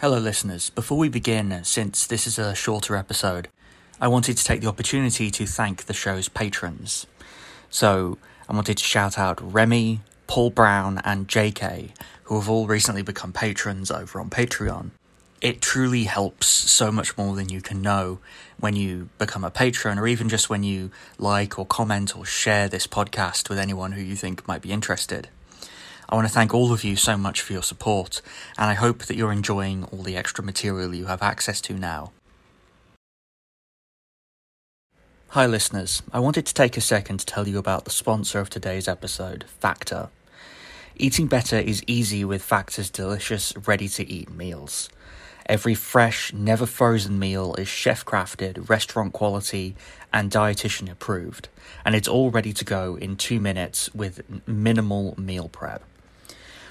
Hello, listeners. Before we begin, since this is a shorter episode, I wanted to take the opportunity to thank the show's patrons. So, I wanted to shout out Remy, Paul Brown, and JK, who have all recently become patrons over on Patreon. It truly helps so much more than you can know when you become a patron, or even just when you like or comment or share this podcast with anyone who you think might be interested. I want to thank all of you so much for your support, and I hope that you're enjoying all the extra material you have access to now. Hi, listeners. I wanted to take a second to tell you about the sponsor of today's episode, Factor. Eating better is easy with Factor's delicious, ready to eat meals. Every fresh, never frozen meal is chef crafted, restaurant quality, and dietitian approved, and it's all ready to go in two minutes with minimal meal prep.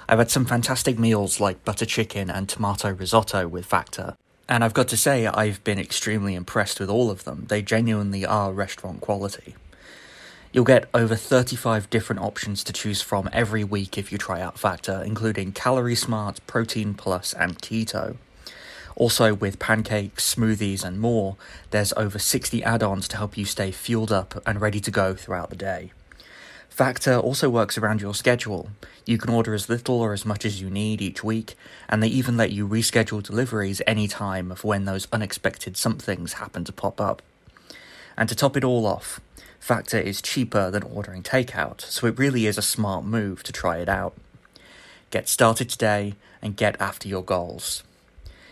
I've had some fantastic meals like butter chicken and tomato risotto with Factor, and I've got to say, I've been extremely impressed with all of them. They genuinely are restaurant quality. You'll get over 35 different options to choose from every week if you try out Factor, including Calorie Smart, Protein Plus, and Keto. Also, with pancakes, smoothies, and more, there's over 60 add ons to help you stay fueled up and ready to go throughout the day. Factor also works around your schedule. You can order as little or as much as you need each week, and they even let you reschedule deliveries any time of when those unexpected somethings happen to pop up. And to top it all off, Factor is cheaper than ordering takeout, so it really is a smart move to try it out. Get started today and get after your goals.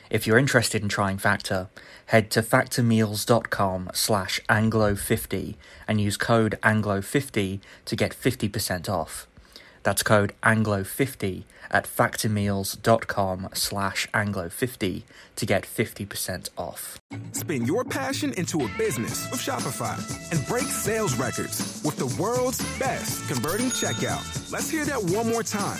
If you're interested in trying Factor, head to factormeals.com slash anglo50 and use code anglo50 to get 50% off. That's code anglo50 at factormeals.com slash anglo50 to get 50% off. Spin your passion into a business with Shopify and break sales records with the world's best converting checkout. Let's hear that one more time.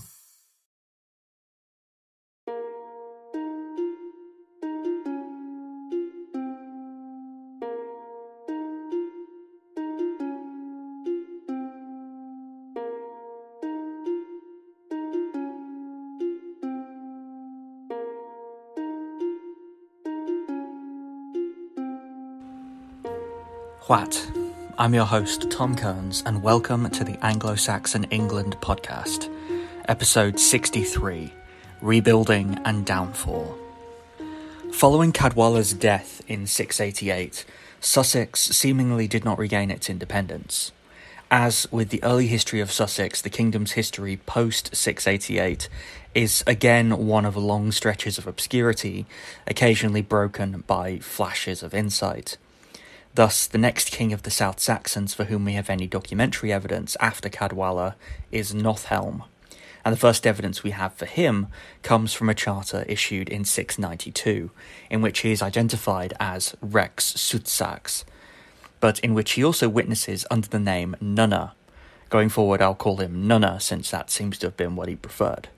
What? I'm your host, Tom Kearns, and welcome to the Anglo Saxon England podcast, episode 63 Rebuilding and Downfall. Following Cadwalla's death in 688, Sussex seemingly did not regain its independence. As with the early history of Sussex, the kingdom's history post 688 is again one of long stretches of obscurity, occasionally broken by flashes of insight. Thus, the next king of the South Saxons for whom we have any documentary evidence after Cadwalla is Nothelm, and the first evidence we have for him comes from a charter issued in 692, in which he is identified as Rex Sutsax, but in which he also witnesses under the name Nunna. Going forward, I'll call him Nunna since that seems to have been what he preferred.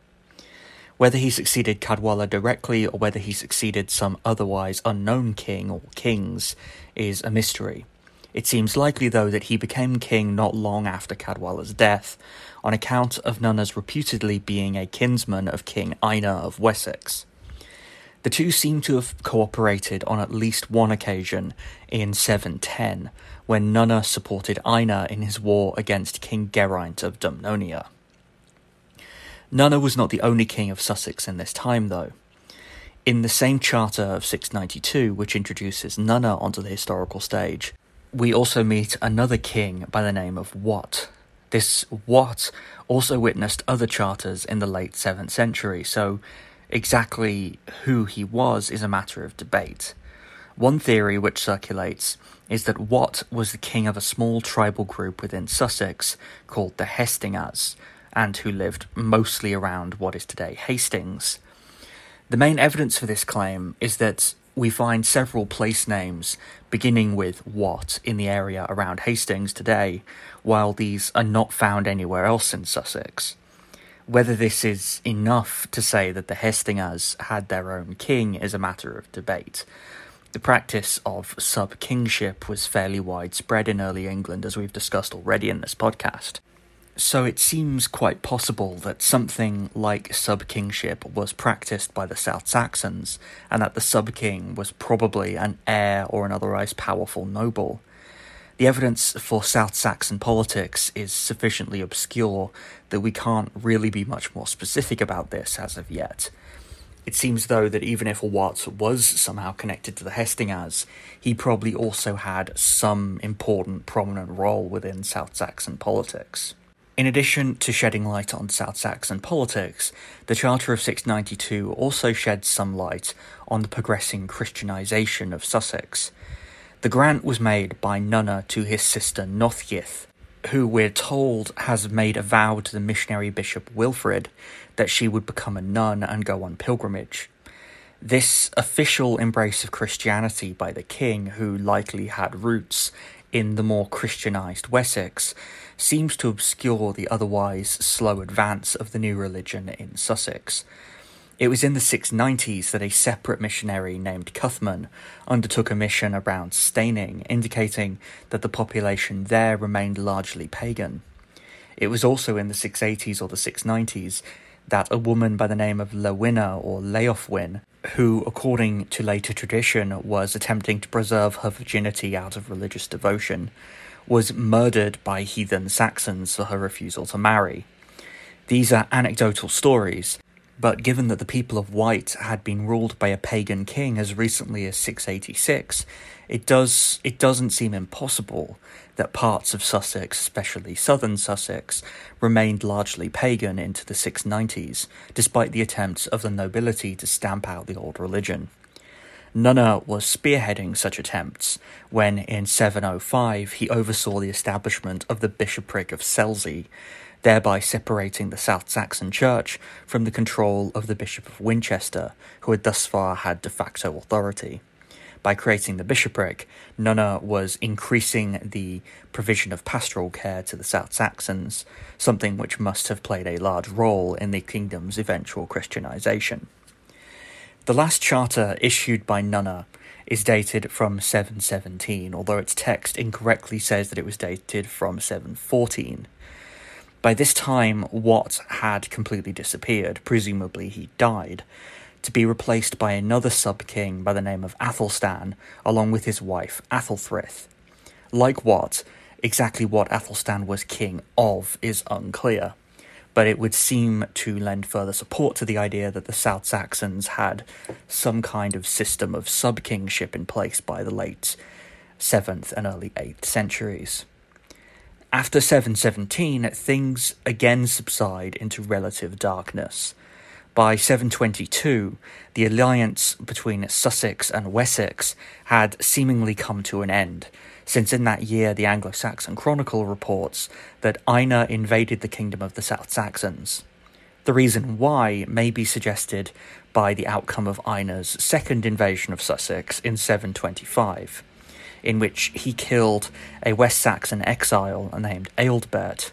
Whether he succeeded Cadwalla directly or whether he succeeded some otherwise unknown king or kings is a mystery. It seems likely, though, that he became king not long after Cadwalla's death, on account of Nunna's reputedly being a kinsman of King Ine of Wessex. The two seem to have cooperated on at least one occasion in 710, when Nunna supported Ine in his war against King Geraint of Dumnonia. Nunna was not the only king of Sussex in this time, though. In the same charter of 692, which introduces Nunna onto the historical stage, we also meet another king by the name of Wat. This Wat also witnessed other charters in the late 7th century, so exactly who he was is a matter of debate. One theory which circulates is that Wat was the king of a small tribal group within Sussex called the Hestingers, and who lived mostly around what is today Hastings. The main evidence for this claim is that we find several place names beginning with Wat in the area around Hastings today, while these are not found anywhere else in Sussex. Whether this is enough to say that the Hestingers had their own king is a matter of debate. The practice of sub kingship was fairly widespread in early England, as we've discussed already in this podcast. So it seems quite possible that something like sub kingship was practiced by the South Saxons, and that the sub king was probably an heir or an otherwise powerful noble. The evidence for South Saxon politics is sufficiently obscure that we can't really be much more specific about this as of yet. It seems, though, that even if Wat was somehow connected to the Hestingers, he probably also had some important, prominent role within South Saxon politics. In addition to shedding light on South Saxon politics, the Charter of 692 also sheds some light on the progressing Christianisation of Sussex. The grant was made by Nunna to his sister Nothgith, who we're told has made a vow to the missionary bishop Wilfrid that she would become a nun and go on pilgrimage. This official embrace of Christianity by the king, who likely had roots in the more Christianised Wessex, seems to obscure the otherwise slow advance of the new religion in Sussex. It was in the 690s that a separate missionary named Cuthman undertook a mission around Steyning, indicating that the population there remained largely pagan. It was also in the 680s or the 690s that a woman by the name of Lewina or Leofwin, who, according to later tradition, was attempting to preserve her virginity out of religious devotion, was murdered by heathen Saxons for her refusal to marry. These are anecdotal stories, but given that the people of Wight had been ruled by a pagan king as recently as 686, it does it doesn't seem impossible that parts of Sussex, especially southern Sussex, remained largely pagan into the 690s, despite the attempts of the nobility to stamp out the old religion. Nunna was spearheading such attempts when, in 705, he oversaw the establishment of the bishopric of Selsey, thereby separating the South Saxon Church from the control of the Bishop of Winchester, who had thus far had de facto authority. By creating the bishopric, Nunna was increasing the provision of pastoral care to the South Saxons, something which must have played a large role in the kingdom's eventual Christianization. The last charter issued by Nunna is dated from 717, although its text incorrectly says that it was dated from 714. By this time, Wat had completely disappeared, presumably he died, to be replaced by another sub king by the name of Athelstan, along with his wife Athelthryth. Like Wat, exactly what Athelstan was king of is unclear, but it would seem to lend further support to the idea that the South Saxons had some kind of system of sub kingship in place by the late 7th and early 8th centuries. After 717, things again subside into relative darkness. By 722, the alliance between Sussex and Wessex had seemingly come to an end, since in that year the Anglo Saxon Chronicle reports that Ine invaded the kingdom of the South Saxons. The reason why may be suggested by the outcome of Ine's second invasion of Sussex in 725, in which he killed a West Saxon exile named Ealdbert.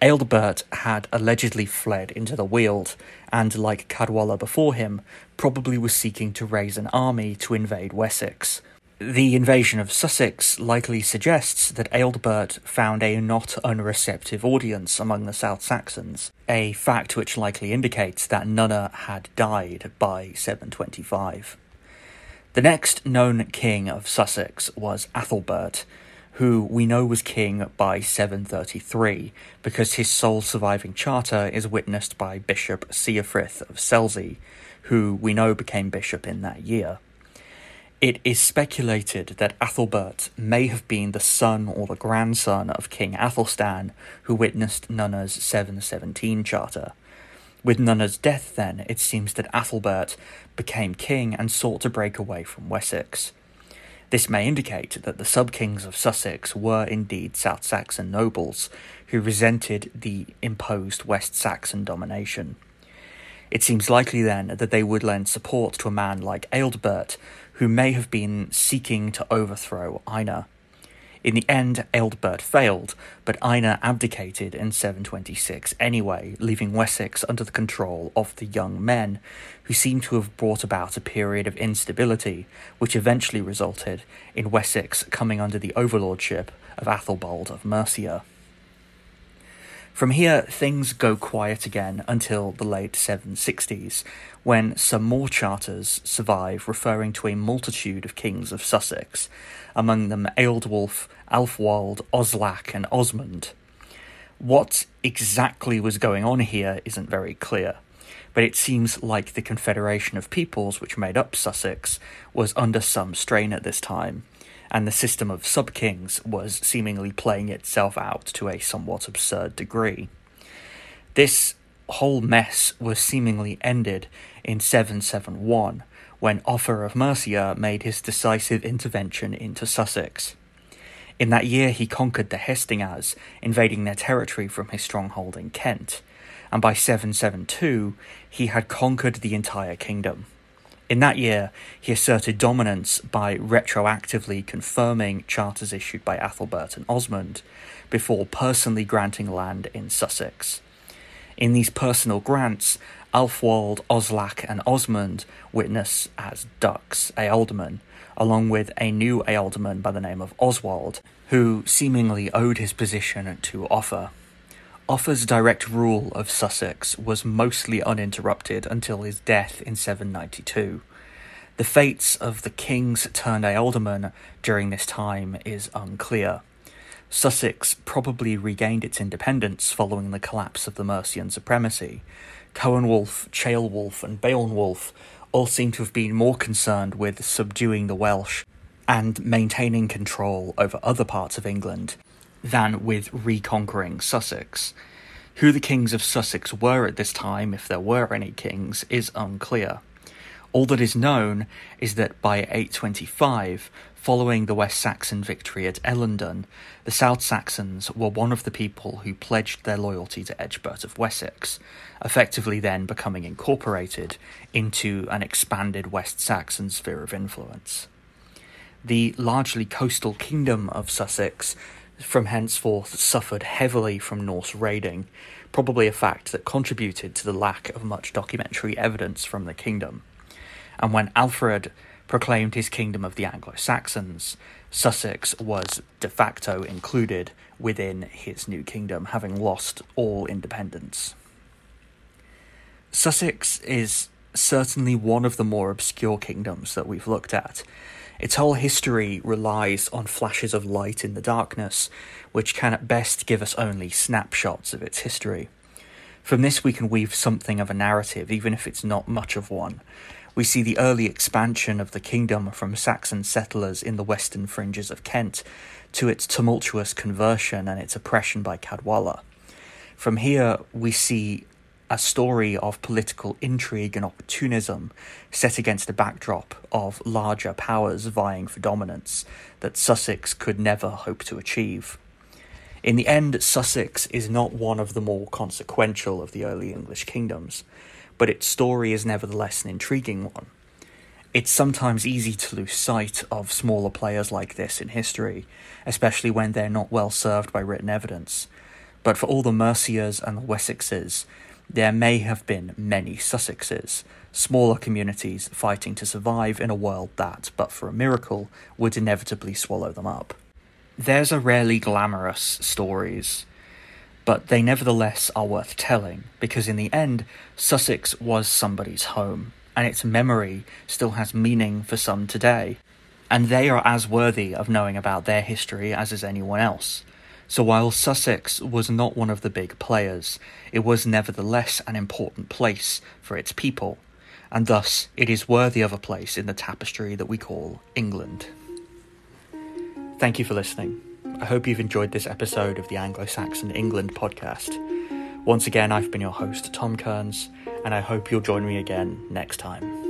Ealdbert had allegedly fled into the Weald, and like Cadwalla before him, probably was seeking to raise an army to invade Wessex. The invasion of Sussex likely suggests that Ealdbert found a not unreceptive audience among the South Saxons, a fact which likely indicates that Nunna had died by 725. The next known king of Sussex was Athelbert, who we know was king by 733 because his sole surviving charter is witnessed by Bishop Ceolfrith of Selsey, who we know became bishop in that year. It is speculated that Athelbert may have been the son or the grandson of King Athelstan, who witnessed Nunna's 717 charter. With Nunna's death, then, it seems that Athelbert became king and sought to break away from Wessex. This may indicate that the sub kings of Sussex were indeed South Saxon nobles who resented the imposed West Saxon domination. It seems likely then that they would lend support to a man like Ealdbert, who may have been seeking to overthrow Ine. In the end, Ealdbert failed, but Ine abdicated in 726 anyway, leaving Wessex under the control of the young men, who seem to have brought about a period of instability, which eventually resulted in Wessex coming under the overlordship of Athelbald of Mercia. From here, things go quiet again until the late 760s, when some more charters survive referring to a multitude of kings of Sussex, among them Ealdwulf, Alfwald, Oslac, and Osmond. What exactly was going on here isn't very clear, but it seems like the confederation of peoples which made up Sussex was under some strain at this time, and the system of sub kings was seemingly playing itself out to a somewhat absurd degree. This whole mess was seemingly ended in 771 when Offa of Mercia made his decisive intervention into Sussex. In that year, he conquered the Hestingaz, invading their territory from his stronghold in Kent, and by 772, he had conquered the entire kingdom. In that year, he asserted dominance by retroactively confirming charters issued by Athelbert and Osmond, before personally granting land in Sussex. In these personal grants, Alfwald, Oslac, and Osmond witness as dux, ealdormen, along with a new ealdorman by the name of Oswald, who seemingly owed his position to Offa. Offa's direct rule of Sussex was mostly uninterrupted until his death in 792. The fates of the kings turned ealdormen during this time is unclear. Sussex probably regained its independence following the collapse of the Mercian supremacy. Coenwulf, Ceolwulf, and Beornwulf all seem to have been more concerned with subduing the Welsh and maintaining control over other parts of England than with reconquering Sussex. Who the kings of Sussex were at this time, if there were any kings, is unclear. All that is known is that by 825, following the West Saxon victory at Ellendun, the South Saxons were one of the people who pledged their loyalty to Egbert of Wessex, effectively then becoming incorporated into an expanded West Saxon sphere of influence. The largely coastal kingdom of Sussex from henceforth suffered heavily from Norse raiding, probably a fact that contributed to the lack of much documentary evidence from the kingdom. And when Alfred proclaimed his kingdom of the Anglo Saxons, Sussex was de facto included within his new kingdom, having lost all independence. Sussex is certainly one of the more obscure kingdoms that we've looked at, its whole history relies on flashes of light in the darkness, which can at best give us only snapshots of its history. From this, we can weave something of a narrative, even if it's not much of one. We see the early expansion of the kingdom from Saxon settlers in the western fringes of Kent to its tumultuous conversion and its oppression by Cadwalla. From here, we see a story of political intrigue and opportunism set against a backdrop of larger powers vying for dominance that Sussex could never hope to achieve. In the end, Sussex is not one of the more consequential of the early English kingdoms, but its story is nevertheless an intriguing one. It's sometimes easy to lose sight of smaller players like this in history, especially when they're not well served by written evidence. But for all the Mercias and the Wessexes, there may have been many Sussexes, smaller communities fighting to survive in a world that, but for a miracle, would inevitably swallow them up. Theirs are rarely glamorous stories, but they nevertheless are worth telling, because in the end, Sussex was somebody's home, and its memory still has meaning for some today, and they are as worthy of knowing about their history as is anyone else. So while Sussex was not one of the big players, it was nevertheless an important place for its people, and thus it is worthy of a place in the tapestry that we call England. Thank you for listening. I hope you've enjoyed this episode of the Anglo Saxon England podcast. Once again, I've been your host, Tom Kearns, and I hope you'll join me again next time.